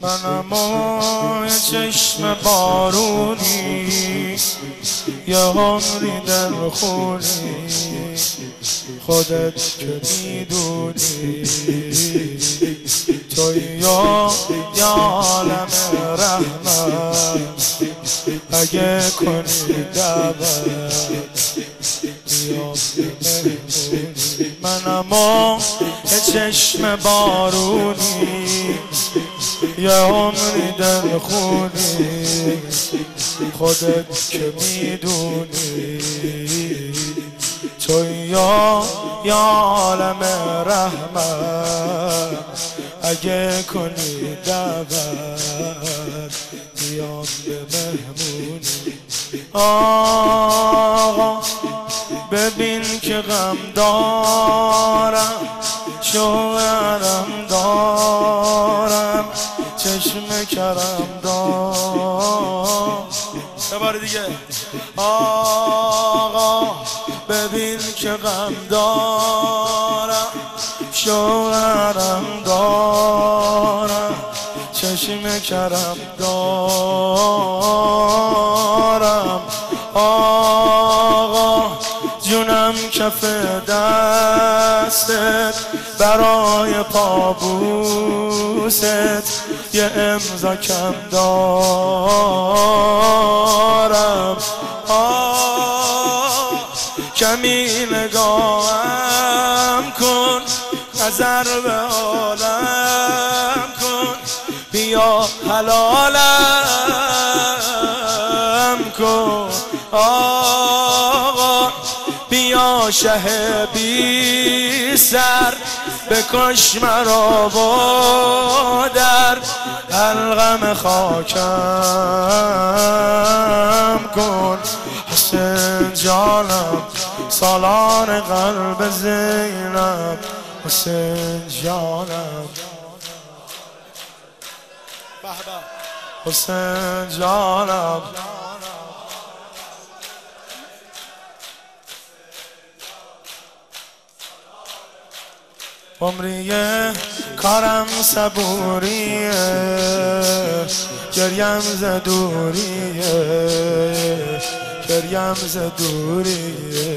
منم چشم بارونی یه عمری دل خونی خودت که می‌دونی توی یا عالم رحمت اگه کنی دعوت منم چشم بارونی. یه عمری دل خونی. خودت که می‌دونی. تو یا یا عالم رحمت. اگه کنی دعوت بیام به مهمونی. آقا ببین که غم دارم. شوهرم کرم دارم یه بار دیگه. آقا ببین که غم دارم شوهرم دارم چشم کرم دارم. آقا جونم کف دستت برای پابوست. یه امضا کم دارم. آه کمی نگاهم کن نظر به عالم کن. بیا حلالم کن. آقا شه بی سر بکش مرا با در حلقم خاکم کن. حسین جانم سالان قلب زینب. حسین جانم. حسین جانم. عمریه کارم صبوریه گریم ز دوریه گریم ز دوریه.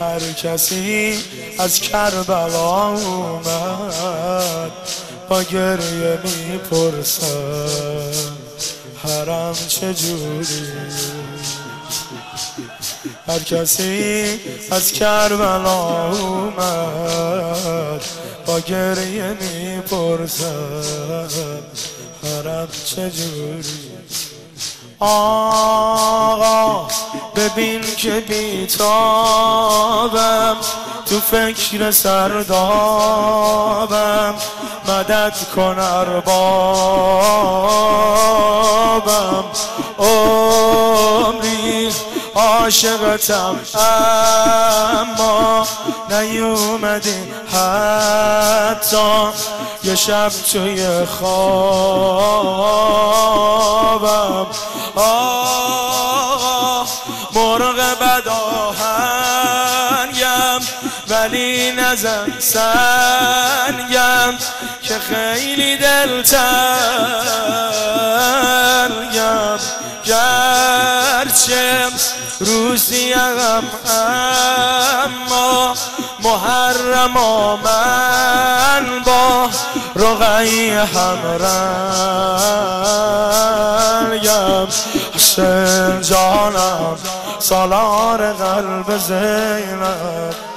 هر کسی از کربلا اومد با گریه می‌پرسم حرم چجوری هر کسی از کربلا اومد با گریه می‌پرسم حرم چجوری؟ آقا ببین که بیتابم تو فکر سردابم مدد کن اربابم. عاشقتم. اما نیومدی حتی یه شب توی خوابم. آه مرغ بداهنگم ولی نزن سنگم که خیلی دلتنگم. روزی هم اما محرم من با رقعی همرنگم حسین جانم سالار قلب زینب.